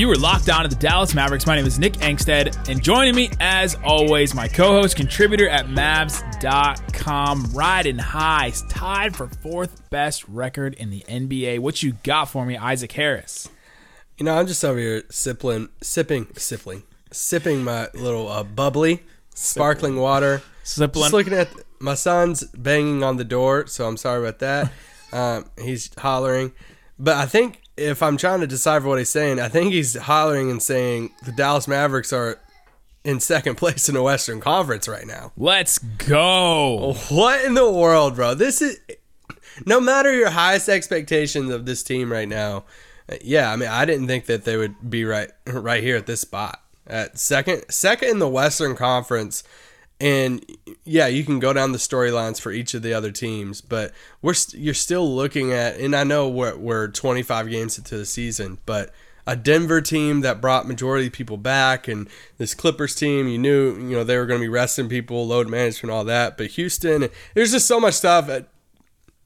You are locked on to the Dallas Mavericks. My name is Nick Angstadt, and joining me, as always, my co-host, contributor at Mavs.com, riding high, tied for fourth best record in the NBA. What you got for me, Isaac Harris? You know, I'm just over here sipping, sipping, sipping, sipping my little uh, bubbly, sparkling water. Sippling. Just looking at my son's banging on the door, so I'm sorry about that. Um, he's hollering, but I think if I'm trying to decipher what he's saying, I think he's hollering and saying the Dallas Mavericks are in second place in the Western Conference right now. Let's go. What in the world, bro? This is no matter your highest expectations of this team right now. Yeah, I mean, I didn't think that they would be right right here at this spot at second second in the Western Conference. And yeah, you can go down the storylines for each of the other teams, but we're st- you're still looking at, and I know we're, we're 25 games into the season, but a Denver team that brought majority of people back, and this Clippers team, you knew you know they were going to be resting people, load management, all that. But Houston, there's just so much stuff at,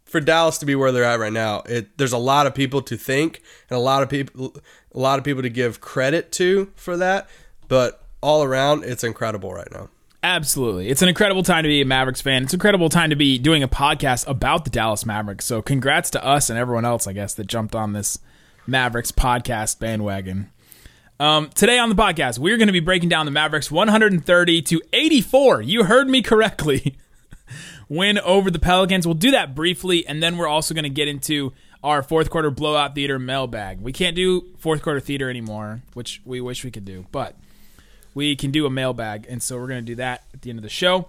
for Dallas to be where they're at right now. It, there's a lot of people to think and a lot of people, a lot of people to give credit to for that. But all around, it's incredible right now. Absolutely. It's an incredible time to be a Mavericks fan. It's an incredible time to be doing a podcast about the Dallas Mavericks. So congrats to us and everyone else, I guess, that jumped on this Mavericks podcast bandwagon. Um, today on the podcast, we're going to be breaking down the Mavericks 130 to 84. You heard me correctly. Win over the Pelicans. We'll do that briefly, and then we're also going to get into our fourth quarter blowout theater mailbag. We can't do fourth quarter theater anymore, which we wish we could do, but we can do a mailbag, and so we're going to do that at the end of the show.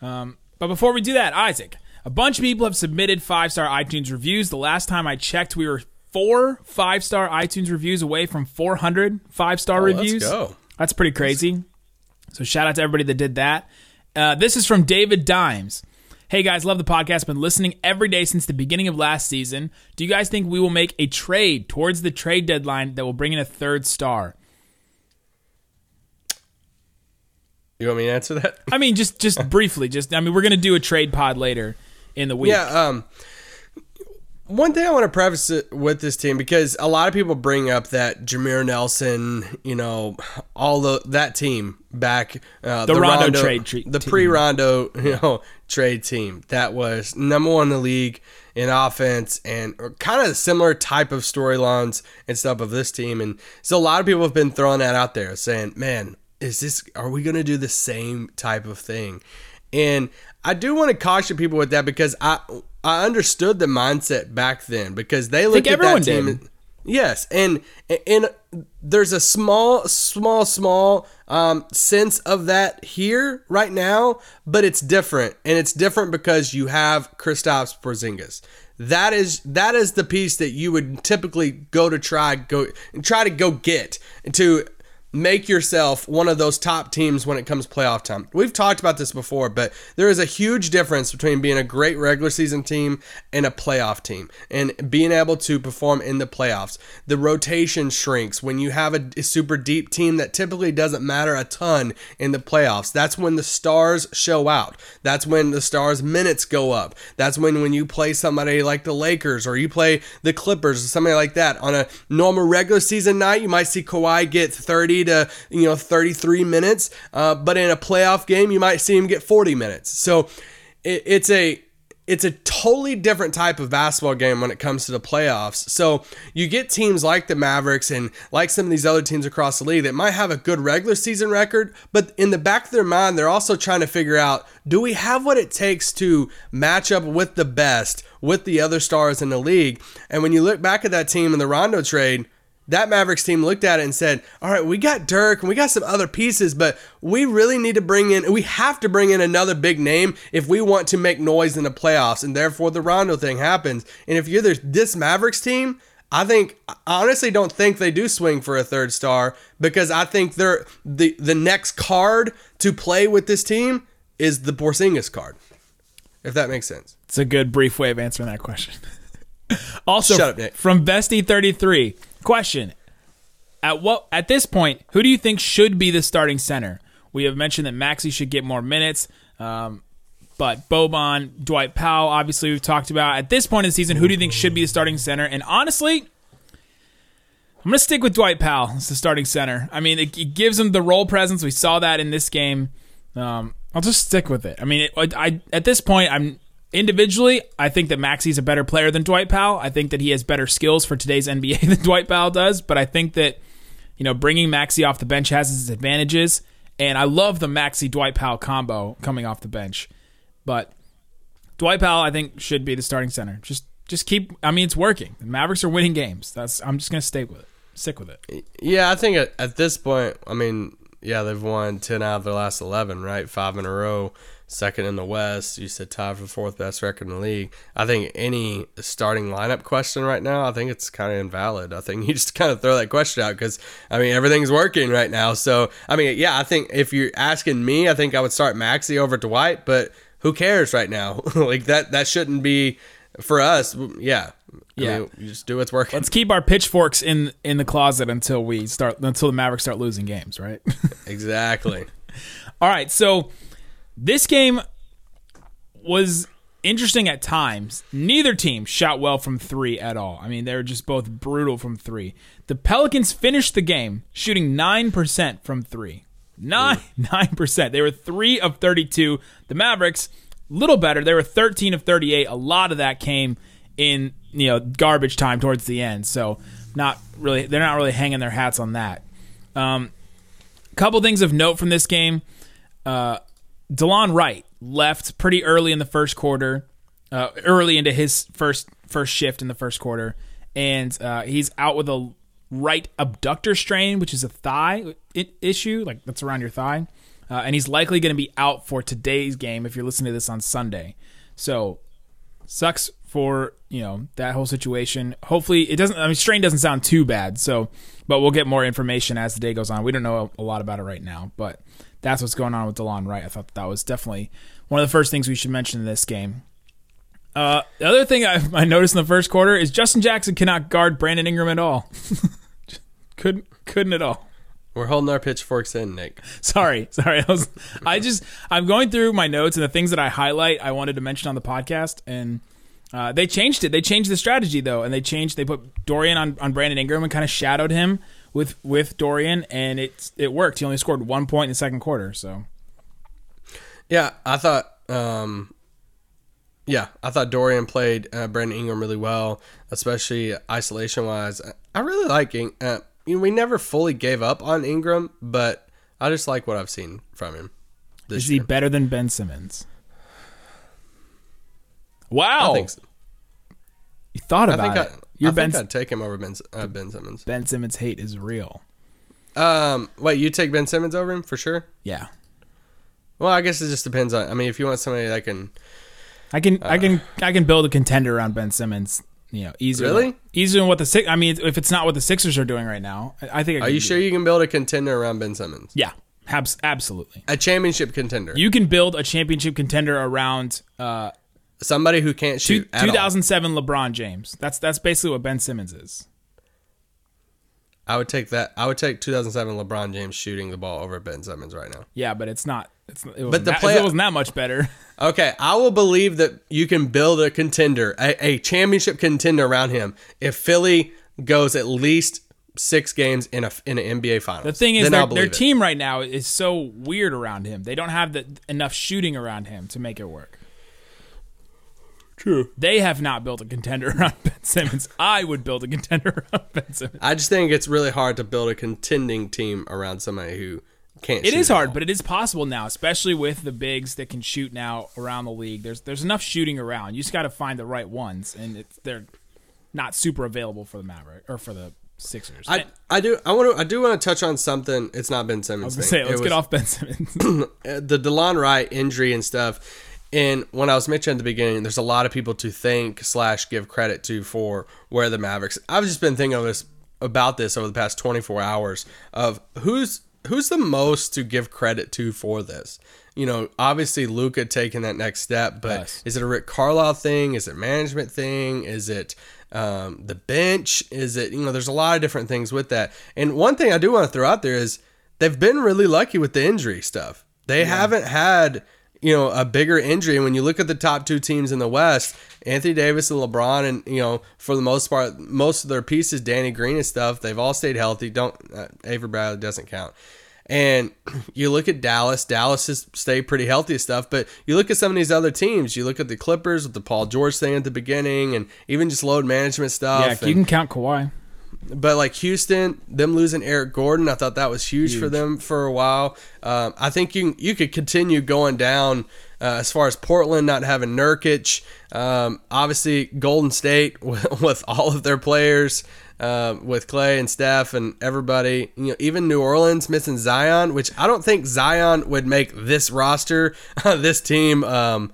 Um, but before we do that, Isaac, a bunch of people have submitted five star iTunes reviews. The last time I checked, we were four five star iTunes reviews away from 400 five star Oh, let's reviews. go. That's pretty crazy. So shout out to everybody that did that. Uh, this is from David Dimes. Hey guys, love the podcast. Been listening every day since the beginning of last season. Do you guys think we will make a trade towards the trade deadline that will bring in a third star? You want me to answer that? I mean, just just briefly. Just I mean, we're gonna do a trade pod later in the week. Yeah. Um, one thing I want to preface it with this team because a lot of people bring up that Jameer Nelson, you know, all the that team back uh, The Rondo trade tre- the pre-Rondo, you know, trade team that was number one in the league in offense and kind of similar type of storylines and stuff of this team. And so a lot of people have been throwing that out there, saying, "Man, is this? Are we going to do the same type of thing?" And I do want to caution people with that because I I understood the mindset back then because they looked at that team. did. Yes, and and there's a small, small, small um, sense of that here right now, but it's different, and it's different because you have Kristaps Porzingis. That is that is the piece that you would typically go to try go and try to go get to make yourself one of those top teams when it comes playoff time. We've talked about this before, but there is a huge difference between being a great regular season team and a playoff team and being able to perform in the playoffs. The rotation shrinks when you have a, super deep team that typically doesn't matter a ton in the playoffs. That's when the stars show out. That's when the stars minutes go up. That's when when you play somebody like the Lakers or you play the Clippers or somebody like that on a normal regular season night, you might see Kawhi get 30 to you know 33 minutes, uh, but in a playoff game, you might see him get 40 minutes. So it, it's a it's a totally different type of basketball game when it comes to the playoffs. So you get teams like the Mavericks and like some of these other teams across the league that might have a good regular season record, but in the back of their mind, they're also trying to figure out do we have what it takes to match up with the best, with the other stars in the league? And when you look back at that team in the Rondo trade, that Mavericks team looked at it and said, "All right, we got Dirk and we got some other pieces, but we really need to bring in we have to bring in another big name if we want to make noise in the playoffs." And therefore the Rondo thing happens. And if you're this Mavericks team, I think I honestly don't think they do swing for a third star because I think they're the the next card to play with this team is the Porzingis card. If that makes sense. It's a good brief way of answering that question. also, Shut up, Nick. from Bestie33, question: At what at this point, who do you think should be the starting center? We have mentioned that Maxi should get more minutes, um, but Boban, Dwight Powell, obviously we've talked about. At this point in the season, who do you think should be the starting center? And honestly, I'm going to stick with Dwight Powell as the starting center. I mean, it, it gives him the role presence. We saw that in this game. Um, I'll just stick with it. I mean, it, I, at this point, I'm individually, I think that Maxi's a better player than Dwight Powell. I think that he has better skills for today's NBA than Dwight Powell does. But I think that you know bringing Maxi off the bench has its advantages, and I love the Maxi Dwight Powell combo coming off the bench. But Dwight Powell, I think, should be the starting center. Just just keep. I mean, it's working. The Mavericks are winning games. That's. I'm just gonna stay with it. Stick with it. Yeah, I think at, at this point, I mean, yeah, they've won 10 out of their last 11, right? Five in a row, second in the West. You said tied for fourth best record in the league. I think any starting lineup question right now, I think it's kind of invalid. I think you just kind of throw that question out because, I mean, everything's working right now. So, I mean, yeah, I think if you're asking me, I think I would start Maxi over Dwight, but who cares right now? like, that, that shouldn't be for us. Yeah. I Yeah. mean, you just do what's working. Let's keep our pitchforks in in the closet until we start until the Mavericks start losing games, right? exactly. All right, so this game was interesting at times. Neither team shot well from three at all. I mean, they were just both brutal from three. The Pelicans finished the game shooting nine percent from three. Nine nine percent. They were three of thirty-two. The Mavericks, little better. They were thirteen of thirty-eight. A lot of that came in you know garbage time towards the end. So not really. They're not really hanging their hats on that. Um, couple things of note from this game. Uh, DeLon Wright left pretty early in the first quarter, uh, early into his first first shift in the first quarter, and uh, he's out with a right adductor strain, which is a thigh issue, like that's around your thigh, uh, and he's likely going to be out for today's game if you're listening to this on Sunday. So sucks for you know that whole situation. Hopefully, it doesn't. I mean, strain doesn't sound too bad. So, but we'll get more information as the day goes on. We don't know a lot about it right now, but that's what's going on with DeLon Wright. I thought that was definitely one of the first things we should mention in this game. Uh, the other thing I, I noticed in the first quarter is Justin Jackson cannot guard Brandon Ingram at all. couldn't couldn't at all. We're holding our pitchforks in, Nick. Sorry, sorry. I was, I just, I'm going through my notes and the things that I highlight. I wanted to mention on the podcast, and uh, they changed it. They changed the strategy though, and they changed. They put Dorian on, on Brandon Ingram and kind of shadowed him with with Dorian, and it it worked. He only scored one point in the second quarter. So Yeah, I thought. Um, yeah, I thought Dorian played uh, Brandon Ingram really well, especially isolation wise. I really like. Ingram. Uh, you know, we never fully gave up on Ingram, but I just like what I've seen from him. Is he year. better than Ben Simmons? Wow, I think. So. you thought I about think, it. I, Your I Ben think I'd take him over Ben, uh, ben Simmons. Ben Simmons hate is real. Um, wait, you take Ben Simmons over him for sure? Yeah, Well, I guess it just depends on. I mean, if you want somebody that can, I can I can I can build a contender around Ben Simmons. You know, easier. Really? Than, easier than what the six. I mean, if it's not what the Sixers are doing right now, I I think. I are you sure it. you can build a contender around Ben Simmons? Yeah, abs- absolutely. A championship contender, You can build a championship contender around uh, somebody who can't two, shoot. all. 2007 LeBron James. That's that's basically what Ben Simmons is. I would take that. I would take 2007 LeBron James shooting the ball over Ben Simmons right now. Yeah, but it's not. It's it But the that, play- it wasn't that much better. Okay, I will believe that you can build a contender, a, a championship contender around him if Philly goes at least six games in a in an NBA Finals. The thing is, their, their team right now is so weird around him. They don't have the, enough shooting around him to make it work. True. They have not built a contender around Ben Simmons. I would build a contender around Ben Simmons. I just think it's really hard to build a contending team around somebody who can't. It shoot is hard, all. but it is possible now, especially with the bigs that can shoot now around the league. There's there's enough shooting around. You just got to find the right ones, and it's, they're not super available for the Maverick or for the Sixers. I, I do I want to I do want to touch on something. It's not Ben Simmons. I was gonna say, let's It get off Ben Simmons. the DeLon Wright injury and stuff. And when I was mentioning at the beginning, there's a lot of people to thank slash give credit to for where the Mavericks. I've just been thinking of this about this over the past 24 hours of who's who's the most to give credit to for this. you know, obviously Luka taking that next step, but Yes. is it a Rick Carlisle thing? Is it management thing? Is it um, the bench? Is it you know? There's a lot of different things with that. And one thing I do want to throw out there is they've been really lucky with the injury stuff. They haven't had you know a bigger injury. And when you look at the top two teams in the West, Anthony Davis and LeBron, and you know for the most part, most of their pieces, Danny Green and stuff, they've all stayed healthy. Don't uh, Avery Bradley doesn't count. And you look at Dallas. Dallas has stayed pretty healthy and stuff. But you look at some of these other teams. You look at the Clippers with the Paul George thing at the beginning, and even just load management stuff. Yeah, and- you can count Kawhi. But like Houston, them losing Eric Gordon, I thought that was huge, for them for a while. Um, I think you you could continue going down uh, as far as Portland not having Nurkic. Um, obviously, Golden State with, with all of their players, uh, with Clay and Steph and everybody. You know, even New Orleans missing Zion, which I don't think Zion would make this roster, this team. Um,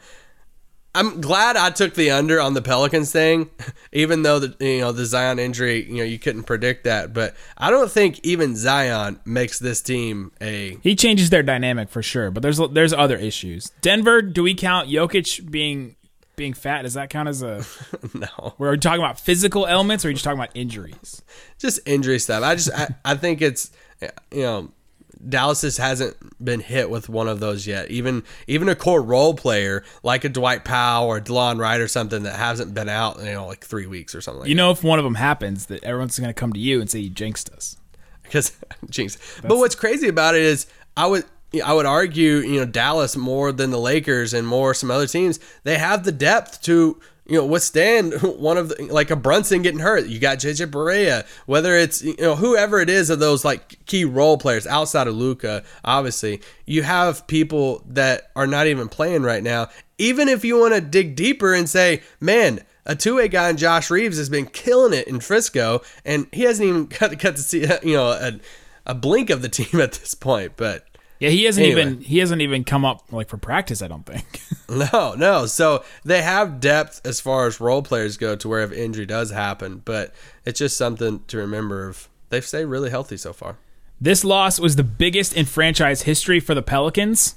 I'm glad I took the under on the Pelicans thing, even though the you know the Zion injury, you know you couldn't predict that. But I don't think even Zion makes this team a He changes their dynamic for sure, but there's there's other issues. Denver, do we count Jokic being being fat? Does that count as a? no, We're talking about physical elements, or are you just talking about injuries? just injury stuff. I just I, I think it's you know Dallas just hasn't been hit with one of those yet. Even even a core role player like a Dwight Powell or DeLon Wright or something that hasn't been out you know like three weeks or something. like You know, if one of them happens, that everyone's going to come to you and say you jinxed us. because jinx. But what's crazy about it is I would I would argue you know Dallas more than the Lakers and more some other teams they have the depth to you know withstand one of the like a Brunson getting hurt. You got JJ Barea, whether it's you know whoever it is of those like key role players outside of Luka, obviously you have people that are not even playing right now. Even if you want to dig deeper and say, man, a two-way guy in Josh Reaves has been killing it in Frisco, and he hasn't even got, got to see you know a, a blink of the team at this point. But Yeah, he hasn't Anyway. even he hasn't even come up like for practice. I don't think. no, no. So they have depth as far as role players go to where if injury does happen, but it's just something to remember. Of they've stayed really healthy so far. This loss was the biggest in franchise history for the Pelicans.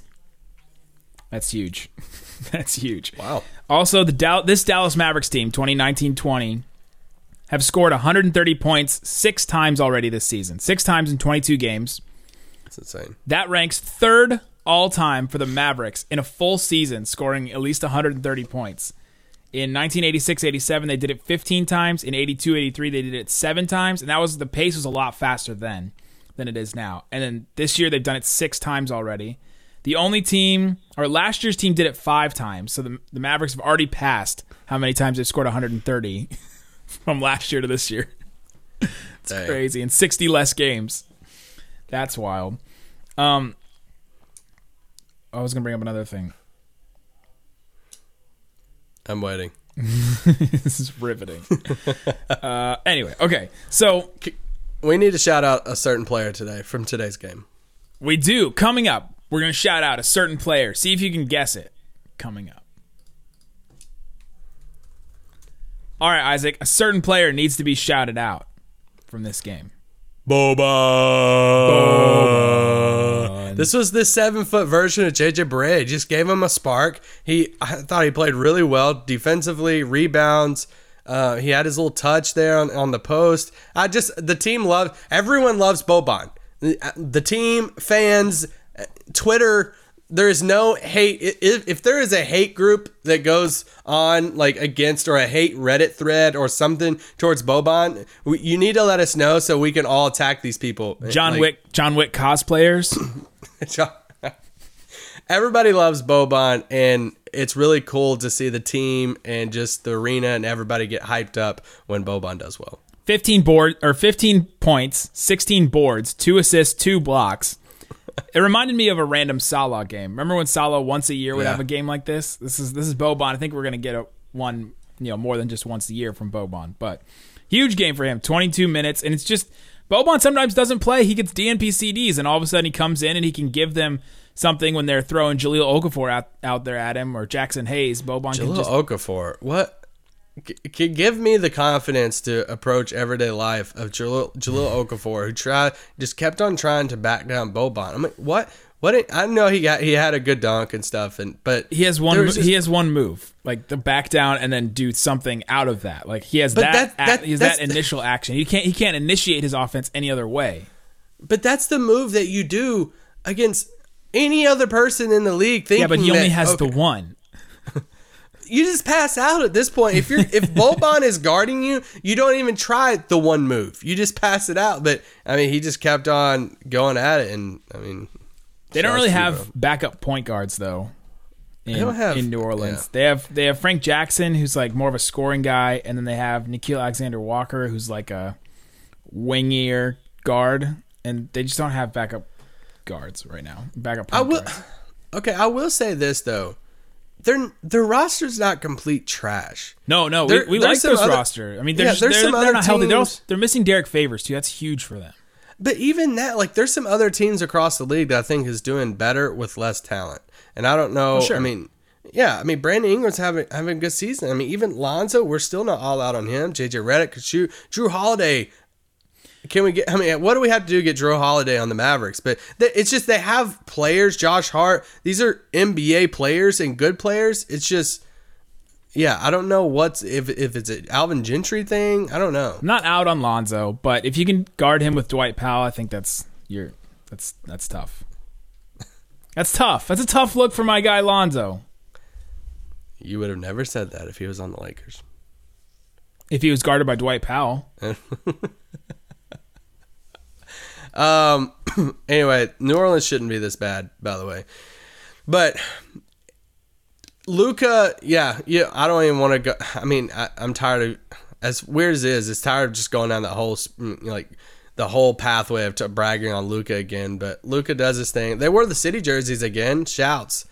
That's huge. That's huge. Wow. Also, the Dow- this Dallas Mavericks team, 2019-20, have scored 130 points six times already this season. Six times in 22 games. It's insane. That ranks third all time for the Mavericks in a full season, scoring at least 130 points. In 1986-87, they did it 15 times. In 82-83, they did it seven times, and that was the pace was a lot faster then than it is now. And then this year, they've done it six times already. The only team, or last year's team, did it five times. So the, the Mavericks have already passed how many times they've scored 130 from last year to this year. Dang. Crazy, in 60 less games. That's wild. Um, I was gonna bring up another thing. I'm waiting. this is riveting. uh, anyway, okay, so We need to shout out a certain player today from today's game. we do coming up. We're gonna shout out a certain player. See if you can guess it. Coming up. All right, Isaac. A certain player needs to be shouted out from this game. Boban. This was the seven foot version of JJ Barea. Just gave him a spark. He, I thought he played really well defensively, rebounds. Uh, he had his little touch there on, on the post. I just the team loved. Everyone loves Boban. The, the team, fans, uh, Twitter. There is no hate. If, if there is a hate group that goes on like against or a hate Reddit thread or something towards Boban, we, you need to let us know so we can all attack these people. Eh, John Like- Wick. John Wick cosplayers. Everybody loves Boban, and it's really cool to see the team and just the arena and everybody get hyped up when Boban does well. 15 board or 15 points, 16 boards, two assists, two blocks. It reminded me of a random Salah game. Remember when Salah once a year would Yeah. have a game like this? This is this is Boban. I think we're gonna get a one, you know, more than just once a year from Boban. But huge game for him. 22 minutes, and it's just Boban sometimes doesn't play. He gets DNP CDs, and all of a sudden he comes in and he can give them something when they're throwing Jahlil Okafor out, out there at him or Jaxson Hayes. Boban can just Okafor, what? G- give me the confidence to approach everyday life of Jahlil, Jahlil Okafor, who tried just kept on trying to back down Boban. I'm like, what? What I know he got he had a good dunk and stuff, and but He has one. there mo- was just- he has one move, like the back down and then do something out of that. Like he has that. that- that- he has that initial action. He can't. He can't initiate his offense any other way. but that's the move that you do against any other person in the league. Thinking Yeah, but he only that, has okay, the one. You just pass out at this point. If you're if Boban is guarding you, you don't even try the one move. You just pass it out. But I mean, he just kept on going at it, and I mean, They don't really have bro. backup point guards though. In, don't have- in New Orleans. yeah. They have they have Frank Jackson, who's like more of a scoring guy, and then they have Nickeil Alexander Walker, who's like a wingier guard, and they just don't have backup guards right now. Backup. Point I will. guards. Okay, I will say this though, their their roster's not complete trash. No, no, There- we, we like this other- roster. I mean, they're, Yeah, just, there's they're, some they're other not healthy. They're, also, they're missing Derrick Favors too. That's huge for them. But even that, like, there's some other teams across the league that I think is doing better with less talent. And I don't know. Oh, sure. I mean, yeah, I mean, Brandon Ingram's having having a good season. I mean, even Lonzo, we're still not all out on him. JJ Redick could shoot. Jrue Holiday. Can we get? I mean, what do we have to do to get Jrue Holiday on the Mavericks? But it's just they have players. Josh Hart. These are NBA players and good players. It's just, yeah, I don't know what's if if it's an Alvin Gentry thing. I don't know. I'm not out on Lonzo, but if you can guard him with Dwight Powell, I think that's you're that's that's tough. That's tough. That's a tough look for my guy Lonzo. You would have never said that if he was on the Lakers. If he was guarded by Dwight Powell, Um. anyway, New Orleans shouldn't be this bad, by the way. But Luka, yeah, yeah. I don't even want to go. I mean, I, I'm tired of. As weird as it is, it's tired of just going down that whole mm, like the whole pathway of t- bragging on Luka again. But Luka does his thing. They wore the city jerseys again. Shouts.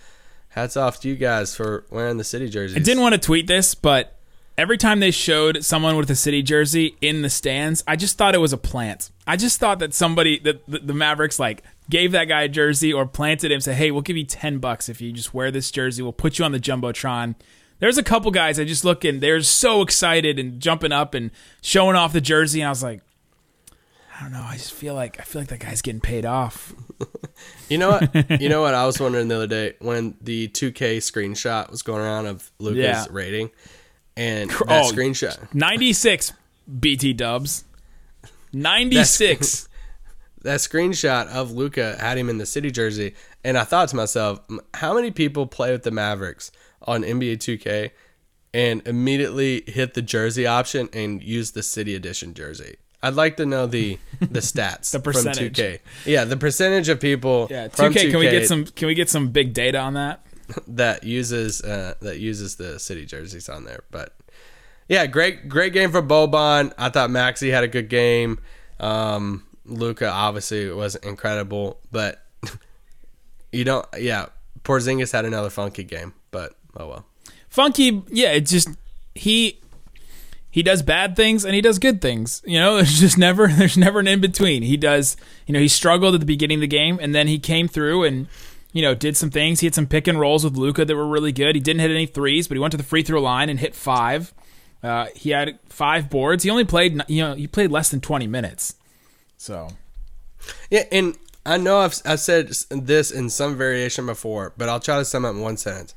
Hats off to you guys for wearing the city jerseys. I didn't want to tweet this, but every time they showed someone with a city jersey in the stands, I just thought it was a plant. I just thought that somebody that the, the Mavericks like gave that guy a jersey or planted him, said, "Hey, we'll give you ten bucks if you just wear this jersey. We'll put you on the jumbotron." There's a couple guys I just look and they're so excited and jumping up and showing off the jersey, and I was like, I don't know. I just feel like I feel like that guy's getting paid off. You know what? you know what? I was wondering the other day when the 2K screenshot was going around of Luka's Yeah. rating, and that Oh, screenshot, 96 BT Dubs. 96. that screenshot of Luka had him in the city jersey, and I thought to myself, how many people play with the Mavericks on NBA 2K and immediately hit the jersey option and use the city edition jersey? I'd like to know the the stats The from percentage. 2K. Yeah, the percentage of people Yeah, from 2K, can we get some can we get some big data on that? That uses uh, that uses the city jerseys on there. But yeah, great great game for Boban. I thought Maxi had a good game. Um, Luka obviously was incredible, but you don't. Yeah, Porzingis had another funky game, but oh well. Funky, yeah, it's just he he does bad things and he does good things. You know, there's just never there's never an in between. He does, you know, he struggled at the beginning of the game and then he came through and you know, did some things. He had some pick and rolls with Luka that were really good. He didn't hit any threes, but he went to the free throw line and hit five. Uh, he had five boards. He only played, you know, he played less than 20 minutes. So, Yeah, and I know I've, I've said this in some variation before, but I'll try to sum up in one sentence.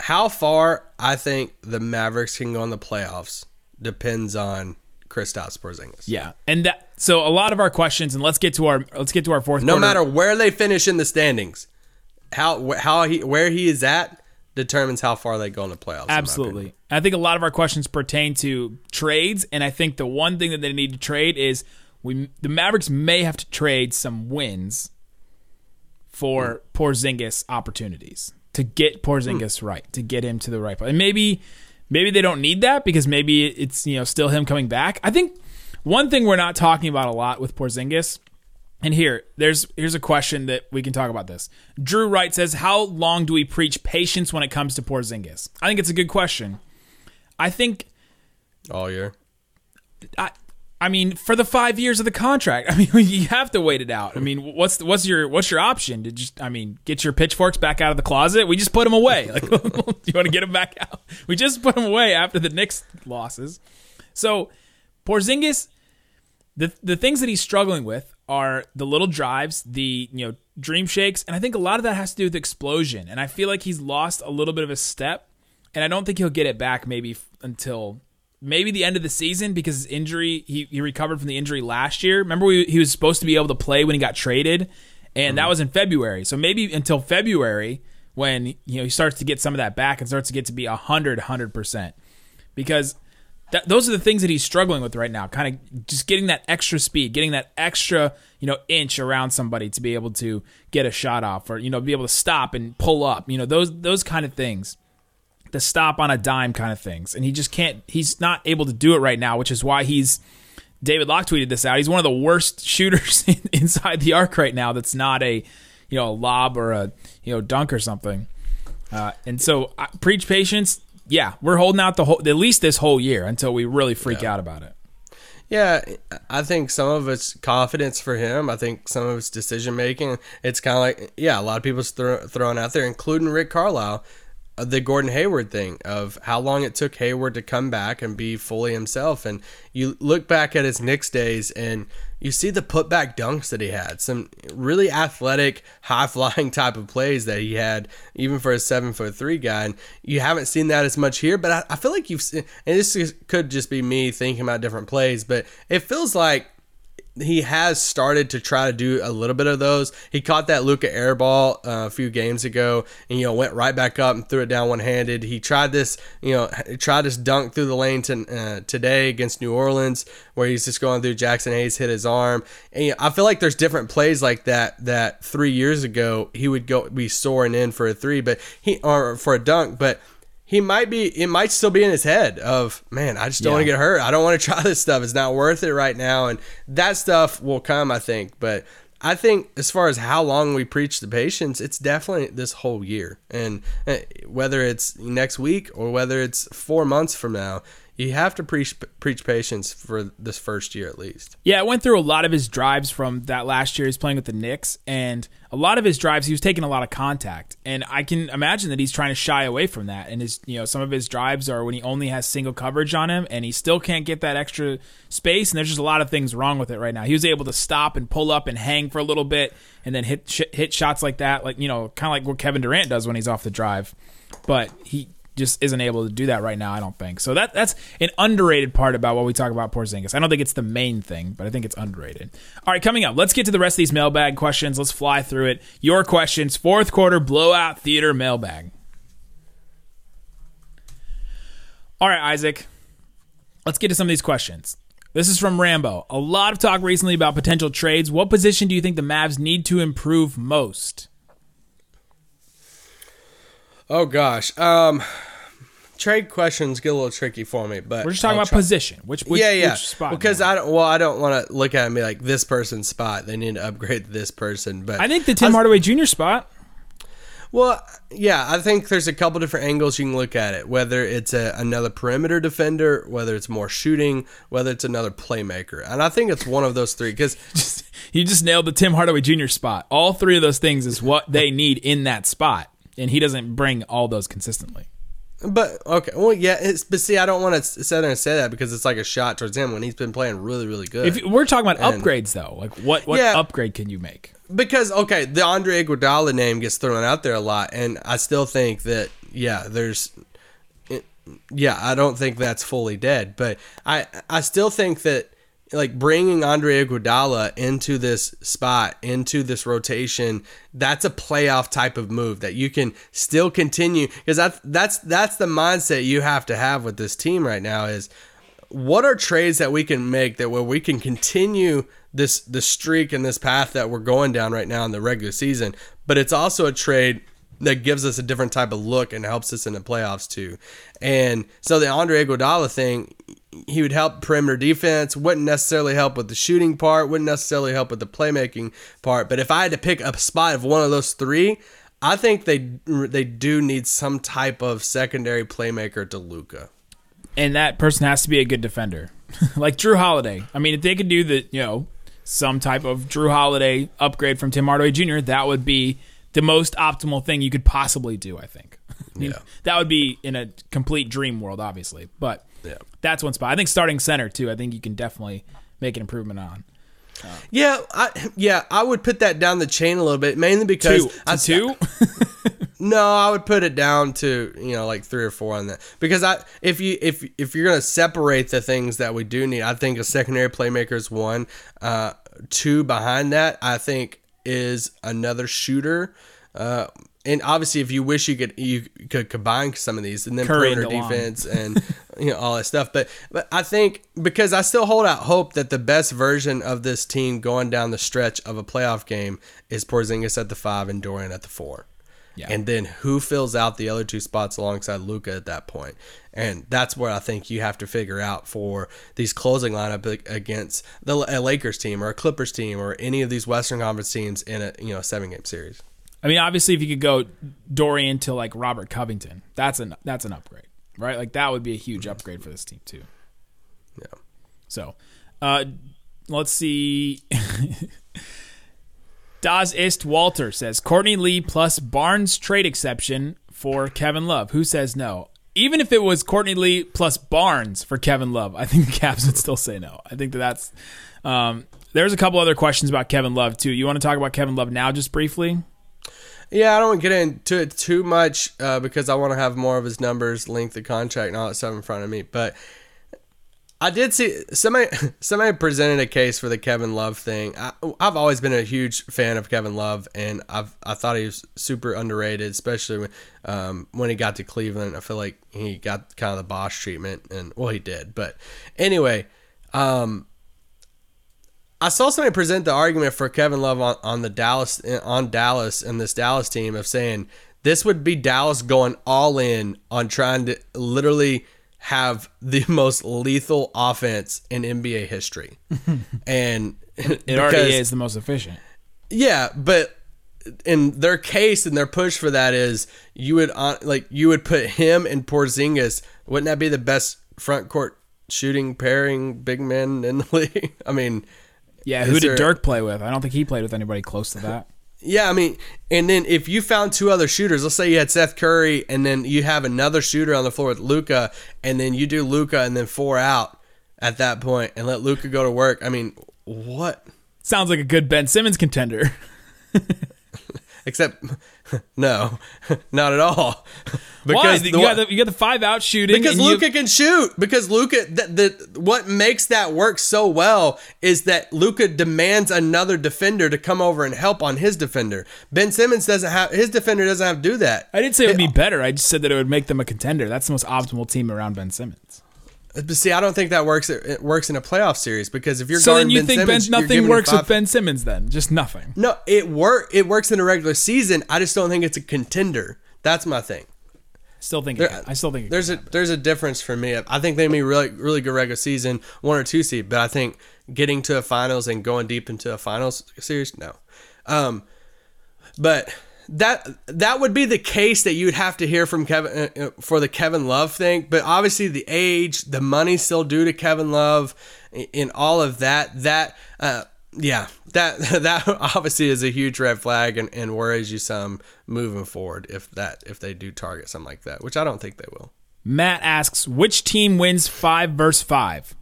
How far I think the Mavericks can go in the playoffs depends on Kristaps Porzingis. yeah. And that, so a lot of our questions, and let's get to our, let's get to our fourth No quarter. matter where they finish in the standings, how how he where he is at determines how far they go in the playoffs. Absolutely. I think a lot of our questions pertain to trades, and I think the one thing that they need to trade is we the Mavericks may have to trade some wins for hmm. Porzingis opportunities to get Porzingis hmm. right, to get him to the right place. And maybe maybe they don't need that because maybe it's you know still him coming back. I think one thing we're not talking about a lot with Porzingis and here, there's here's a question that we can talk about this. Drew Wright says, "How long do we preach patience when it comes to Porzingis?" I think it's a good question. I think all year. I I mean, for the 5 years of the contract, I mean, you have to wait it out. I mean, what's what's your what's your option? To just I mean, get your pitchforks back out of the closet? We just put them away. Like do you want to get them back out? We just put them away after the Knicks losses. So, Porzingis the the things that he's struggling with are the little drives, the you know dream shakes, and I think a lot of that has to do with explosion. And I feel like he's lost a little bit of a step, and I don't think he'll get it back maybe f- until maybe the end of the season because his injury he, he recovered from the injury last year. Remember we, he was supposed to be able to play when he got traded, and that mm-hmm. was in February. So maybe until February when you know he starts to get some of that back and starts to get to be 100 100% because that, those are the things that he's struggling with right now kind of just getting that extra speed getting that extra you know inch around somebody to be able to get a shot off or you know be able to stop and pull up you know those those kind of things the stop on a dime kind of things and he just can't he's not able to do it right now which is why he's David Locke tweeted this out. He's one of the worst shooters inside the arc right now. That's not a, you know, a lob or a you know dunk or something. Uh, and so uh, preach patience. Yeah, we're holding out the whole at least this whole year until we really freak out about it. Yeah, I think some of it's confidence for him. I think some of it's decision making. It's kind of like, yeah, a lot of people's throw, throwing out there, including Rick Carlisle, uh, the Gordon Hayward thing of how long it took Hayward to come back and be fully himself. And you look back at his Knicks days and you see the putback dunks that he had, some really athletic, high flying type of plays that he had, even for a seven foot three guy. And you haven't seen that as much here, but I, I feel like you've seen, and this is- could just be me thinking about different plays, but it feels like he has started to try to do a little bit of those. He caught that Luka air ball uh, a few games ago, and you know went right back up and threw it down one handed. He tried this, you know, tried this dunk through the lane to, uh, today against New Orleans, where he's just going through. Jaxson Hayes hit his arm, and you know, I feel like there's different plays like that that three years ago he would go be soaring in for a three, but he or for a dunk, but he might be it might still be in his head of man i just don't want to get hurt. I don't want to try this stuff. It's not worth it right now. And that stuff will come i think. But i think as far as how long we preach the patience it's definitely this whole year. And uh, whether it's next week or whether it's four months from now you have to preach preach patience for this first year at least Yeah, I went through a lot of his drives from that last year. He's playing with the Knicks, and a lot of his drives, he was taking a lot of contact, and I can imagine that he's trying to shy away from that. And his, you know, some of his drives are when he only has single coverage on him, and he still can't get that extra space. And there's just a lot of things wrong with it right now. He was able to stop and pull up and hang for a little bit, and then hit hit shots like that, like you know, kind of like what Kevin Durant does when he's off the drive, but he just isn't able to do that right now. I don't think so. That that's an underrated part about what we talk about Porzingis. I don't think it's the main thing, but I think it's underrated. All right, coming up, let's get to the rest of these mailbag questions. Let's fly through it. Your questions, fourth quarter blowout theater mailbag. All right, Isaac. Let's get to some of these questions. This is from Rambo. A lot of talk recently about potential trades. What position do you think the Mavs need to improve most? Oh gosh um trade questions get a little tricky for me but We're just talking I'll about try- position. Which, which yeah, yeah. which spot? because now? I don't. Well, I don't want to look at and be like this person's spot. They need to upgrade this person. But I think the Tim Hardaway Jr. spot. Well, yeah, I think there's a couple different angles you can look at it. Whether it's a, another perimeter defender, whether it's more shooting, whether it's another playmaker, and I think it's one of those three. Because You just nailed the Tim Hardaway Jr. spot. All three of those things is what they need in that spot, and he doesn't bring all those consistently. But okay, well, yeah, it's, but see, I don't want to sit there and say that because it's like a shot towards him when he's been playing really, really good. If you- we're talking about And- upgrades, though, like what what Yeah. upgrade can you make? because okay, the Andre Iguodala name gets thrown out there a lot, and I still think that yeah, there's it- yeah, I don't think that's fully dead, but I I still think that like bringing Andre Iguodala into this spot, into this rotation, that's a playoff type of move that you can still continue because that's that's that's the mindset you have to have with this team right now is what are trades that we can make that where we can continue this the streak and this path that we're going down right now in the regular season? But it's also a trade that gives us a different type of look and helps us in the playoffs too and so the Andre Iguodala thing he would help perimeter defense wouldn't necessarily help with the shooting part wouldn't necessarily help with the playmaking part but if I had to pick a spot of one of those three I think they they do need some type of secondary playmaker to Luka And that person has to be a good defender, like Jrue Holiday. I mean, if they could do the you know some type of Jrue Holiday upgrade from Tim Hardaway Jr., that would be the most optimal thing you could possibly do. I think. I mean, Yeah. that would be in a complete dream world, obviously, but Yeah. that's one spot. I think starting center too. I think you can definitely make an improvement on. Yeah, I yeah, I would put that down the chain a little bit, mainly because Two. I two? No, I would put it down to you know like three or four on that because I if you if if you're gonna separate the things that we do need, I think a secondary playmaker is one. Uh, two behind that, I think is another shooter. Uh, and obviously, if you wish you could you could combine some of these and then Curry perimeter defense and you know all that stuff. But but I think because I still hold out hope that the best version of this team going down the stretch of a playoff game is Porzingis at the five and Dorian at the four. Yeah. And then who fills out the other two spots alongside Luka at that point? And that's where I think you have to figure out for these closing lineup against the a Lakers team or a Clippers team or any of these Western Conference teams in a you know seven game series. I mean, obviously, if you could go Dorian to like Robert Covington, that's an that's an upgrade, right? Like that would be a huge upgrade for this team too. Yeah. So, uh, let's see. Das Ist Walter says Courtney Lee plus Barnes trade exception for Kevin Love. Who says no? Even if it was Courtney Lee plus Barnes for Kevin Love, I think the Cavs would still say no. I think that that's. Um, there's a couple other questions about Kevin Love too. You want to talk about Kevin Love now, just briefly? Yeah, I don't want to get into it too much uh, because I want to have more of his numbers, length of contract, and all that stuff in front of me. But I did see somebody somebody presented a case for the Kevin Love thing. I, I've always been a huge fan of Kevin Love, and I've I thought he was super underrated, especially when um, when he got to Cleveland. I feel like he got kind of the Bosh treatment, and well, he did. But anyway, um, I saw somebody present the argument for Kevin Love on, on the Dallas on Dallas and this Dallas team of saying this would be Dallas going all in on trying to literally have the most lethal offense in NBA history. and It already is the most efficient. yeah, but in their case and their push for that is you would uh, like you would put him and Porzingis. Wouldn't that be the best front court shooting pairing big men in the league? I mean, Yeah, who did there- Dirk play with? I don't think he played with anybody close to that. Yeah, I mean, and then if you found two other shooters, let's say you had Seth Curry, and then you have another shooter on the floor with Luka, and then you do Luka and then four out at that point, and let Luka go to work. I mean, what? Sounds like a good Ben Simmons contender. Except, no, not at all. Why? the You got, the, you got the five out shooting. because and you- Luka can shoot. Because Luka, the, the what makes that work so well is that Luka demands another defender to come over and help on his defender. Ben Simmons doesn't have his defender doesn't have to do that. I didn't say it would be better. I just said that it would make them a contender. That's the most optimal team around Ben Simmons. But see, I don't think that works. It works in a playoff series because if you're So then you ben think Simmons, ben, nothing works with Ben Simmons then? Just nothing. No, it work. It works in a regular season. I just don't think it's a contender. That's my thing. Still think. There- I still think it There's a there's a difference for me. I think they may be really really good regular season, one or two seed, but I think getting to a finals and going deep into a finals series, no. Um, but that that would be the case that you'd have to hear from Kevin uh, uh, for the Kevin Love thing. But obviously, the age, the money still due to Kevin Love, in all of that, that uh, yeah, that that obviously is a huge red flag and, and worries you some moving forward if that if they do target something like that, which I don't think they will. Matt asks, which team wins five versus five?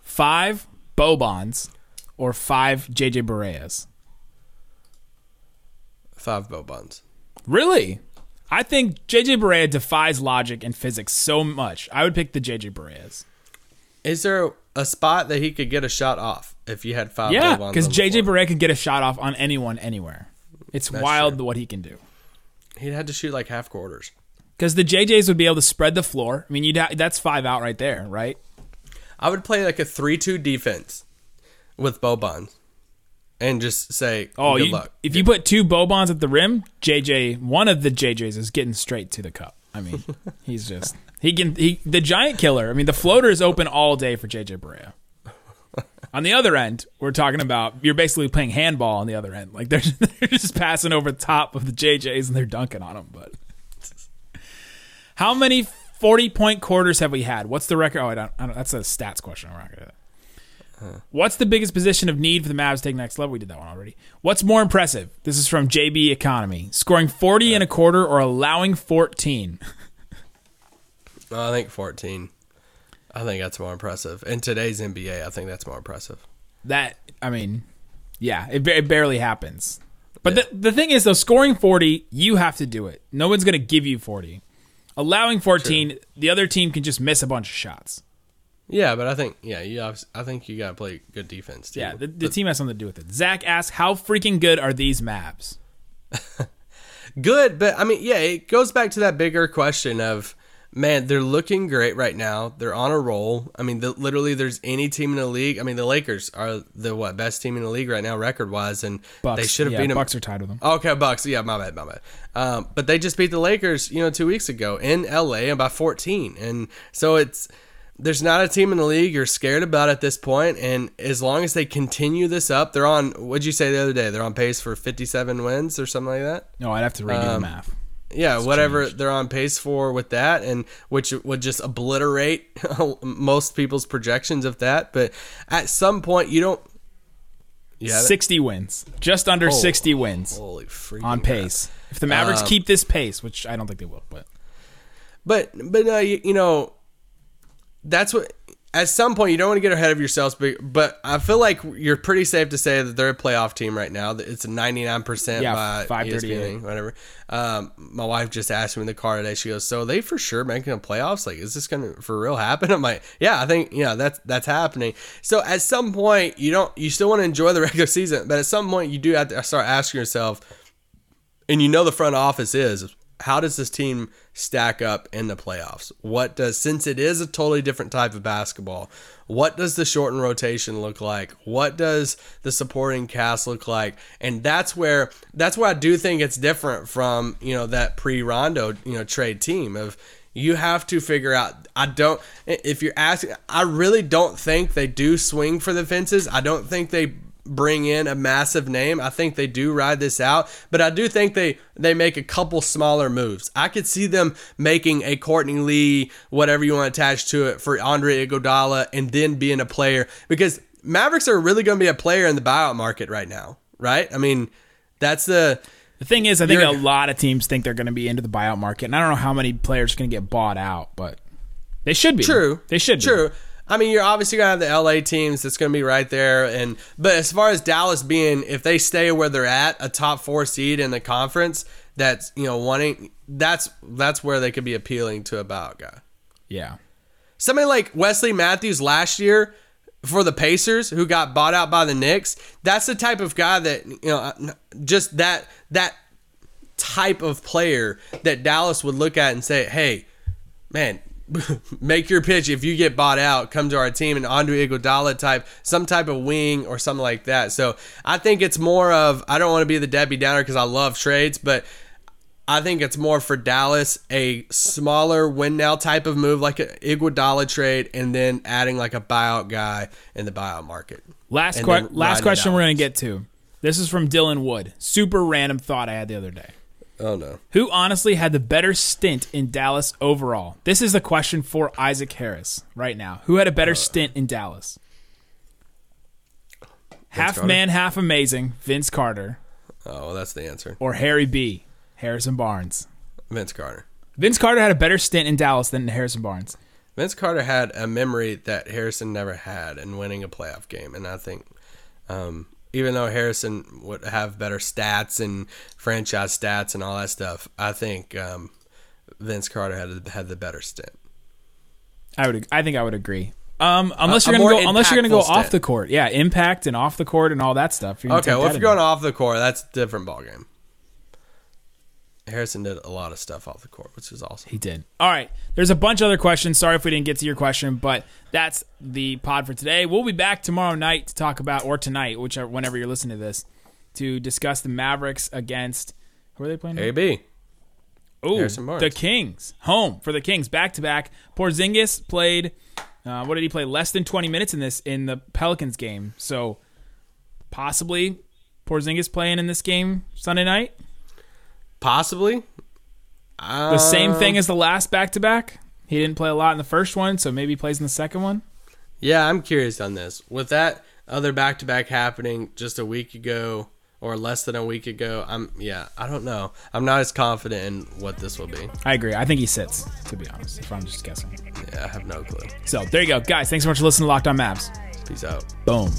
Five Bobans or five JJ Bareas? Five Bobans. Really? I think JJ Barea defies logic and physics so much. I would pick the JJ Bareas. Is there a spot that he could get a shot off if you had five? Yeah, because JJ? Barea can get a shot off on anyone, anywhere. It's wild what he can do. He'd had to shoot like half quarters. Because the JJs would be able to spread the floor. I mean, you'd ha- that's five out right there, right? I would play like a three-two defense with Bobans, and just say, Oh, good you, luck." if you put two Bobans at the rim, JJ, one of the JJs is getting straight to the cup. I mean, he's just he can he the giant killer. I mean, the floater is open all day for JJ Barea. On the other end, we're talking about you're basically playing handball on the other end. Like they're they're just passing over top of the JJs and they're dunking on them. But how many forty point quarters have we had? What's the record? Oh, I don't. I don't that's a stats question. I'm not gonna that. What's the biggest position of need for the Mavs to take next level? We did that one already. What's more impressive? This is from JB Economy. Scoring 40 and a quarter or allowing 14. No, I think fourteen. I think that's more impressive in today's NBA. I think that's more impressive. that I mean, yeah, it, it barely happens. But the the thing is, though, scoring forty, you have to do it. No one's gonna give you forty. Allowing fourteen, the other team can just miss a bunch of shots. Yeah, but I think yeah, you I think you gotta play good defense too. Yeah, the, the team has something to do with it. Zach asks, "How freaking good are these Mavs?" good, but I mean, yeah, it goes back to that bigger question of man, they're looking great right now. They're on a roll. I mean, the, literally, there's any team in the league. I mean, the Lakers are the what best team in the league right now, record wise, and Bucks. they should have yeah, beat them. Bucks are tied with them. Okay, Bucks. Yeah, my bad, my bad. Um, but they just beat the Lakers, you know, two weeks ago in LA and by 14, and so it's there's not a team in the league you're scared about at this point, and as long as they continue this up, they're on. What'd you say the other day? They're on pace for 57 wins or something like that. No, I'd have to redo the Um, math. Yeah, whatever they're on pace for with that, and which would just obliterate most people's projections of that. But at some point, you don't. Yeah, that- Sixty wins, just under sixty wins holy freaking on pace. If the Mavericks Um, keep this pace, which I don't think they will, but But but uh, you, you know, that's what. At some point, you don't want to get ahead of yourselves, but but I feel like you're pretty safe to say that they're a playoff team right now. That It's a 99 percent Yeah, by 538. ESPN, whatever. Um, my wife just asked me in the car today. She goes, "So are they for sure making the playoffs? Like, is this gonna for real happen?" I'm like, "Yeah, I think yeah, that's that's happening." So at some point, you don't you still want to enjoy the regular season, but at some point, you do have to start asking yourself, and you know the front office is how does this team stack up in the playoffs? What does since it is a totally different type of basketball what does the shortened rotation look like? What does the supporting cast look like? And that's where that's where i do think it's different from you know that pre-rondo you know trade team of you have to figure out i don't if you're asking i really don't think they do swing for the fences. I don't think they bring in a massive name. I think they do ride this out, but I do think they they make a couple smaller moves. I could see them making a Courtney Lee, whatever you want to attach to it, for Andre Iguodala, and then being a player because Mavericks are really going to be a player in the buyout market right now, right? I mean, that's the the thing is, I think a lot of teams think they're going to be into the buyout market, and I don't know how many players are going to get bought out, but they should be. True. they should. Be. I mean, you're obviously gonna have the LA teams that's gonna be right there, and but as far as Dallas being, if they stay where they're at, a top four seed in the conference, that's you know wanting that's that's where they could be appealing to a buyout guy. Yeah. Somebody like Wesley Matthews last year for the Pacers, who got bought out by the Knicks. That's the type of guy that you know, uh, just that that type of player that Dallas would look at and say, "Hey, man." make your pitch if you get bought out come to our team and Andre Iguodala type some type of wing or something like that so I think it's more of I don't want to be the Debbie Downer because I love trades but I think it's more for Dallas a smaller win now type of move like an Iguodala trade and then adding like a buyout guy in the buyout market Last que- last question we're going to get to. This is from Dylan Wood. Super random thought I had the other day. Oh no Who honestly had the better stint in Dallas overall? This is the question for Isaac Harris right now. Who had a Uh, better stint in Dallas? Half Carter? man, half amazing, Vince Carter, oh well, that's the answer or Harry B, Harrison Barnes. Vince Carter Vince Carter had a better stint in Dallas than Harrison Barnes. Vince Carter had a memory that Harrison never had in winning a playoff game, and I think um, even though Harrison would have better stats and franchise stats and all that stuff, I think um, Vince Carter had had the better stint. I would. I think I would agree. Um, unless you're gonna go, unless you're gonna go impactful off the court, yeah, impact and off the court and all that stuff. Okay, well if you're going off the court, that's a different ballgame. Harrison did a lot of stuff off the court, which is awesome. He did. All right. There's a bunch of other questions. Sorry if we didn't get to your question, but that's the pod for today. We'll be back tomorrow night to talk about, or tonight, whichever whenever you're listening to this, to discuss the Mavericks against who are they playing? AB. Oh, the Kings. Home for the Kings, back to back. Porzingis played. Uh, what did he play? Less than 20 minutes in this in the Pelicans game. So possibly Porzingis playing in this game Sunday night. Possibly. The same thing uh, as the last back to back. He didn't play a lot in the first one, so maybe he plays in the second one. Yeah, I'm curious on this. With that other back to back happening just a week ago or less than a week ago, I'm yeah, I don't know. I'm not as confident in what this will be. I agree. I think he sits, to be honest, if I'm just guessing. Yeah, I have no clue. So there you go. Guys, thanks so much for listening to Locked On Mavs. Peace out. Boom.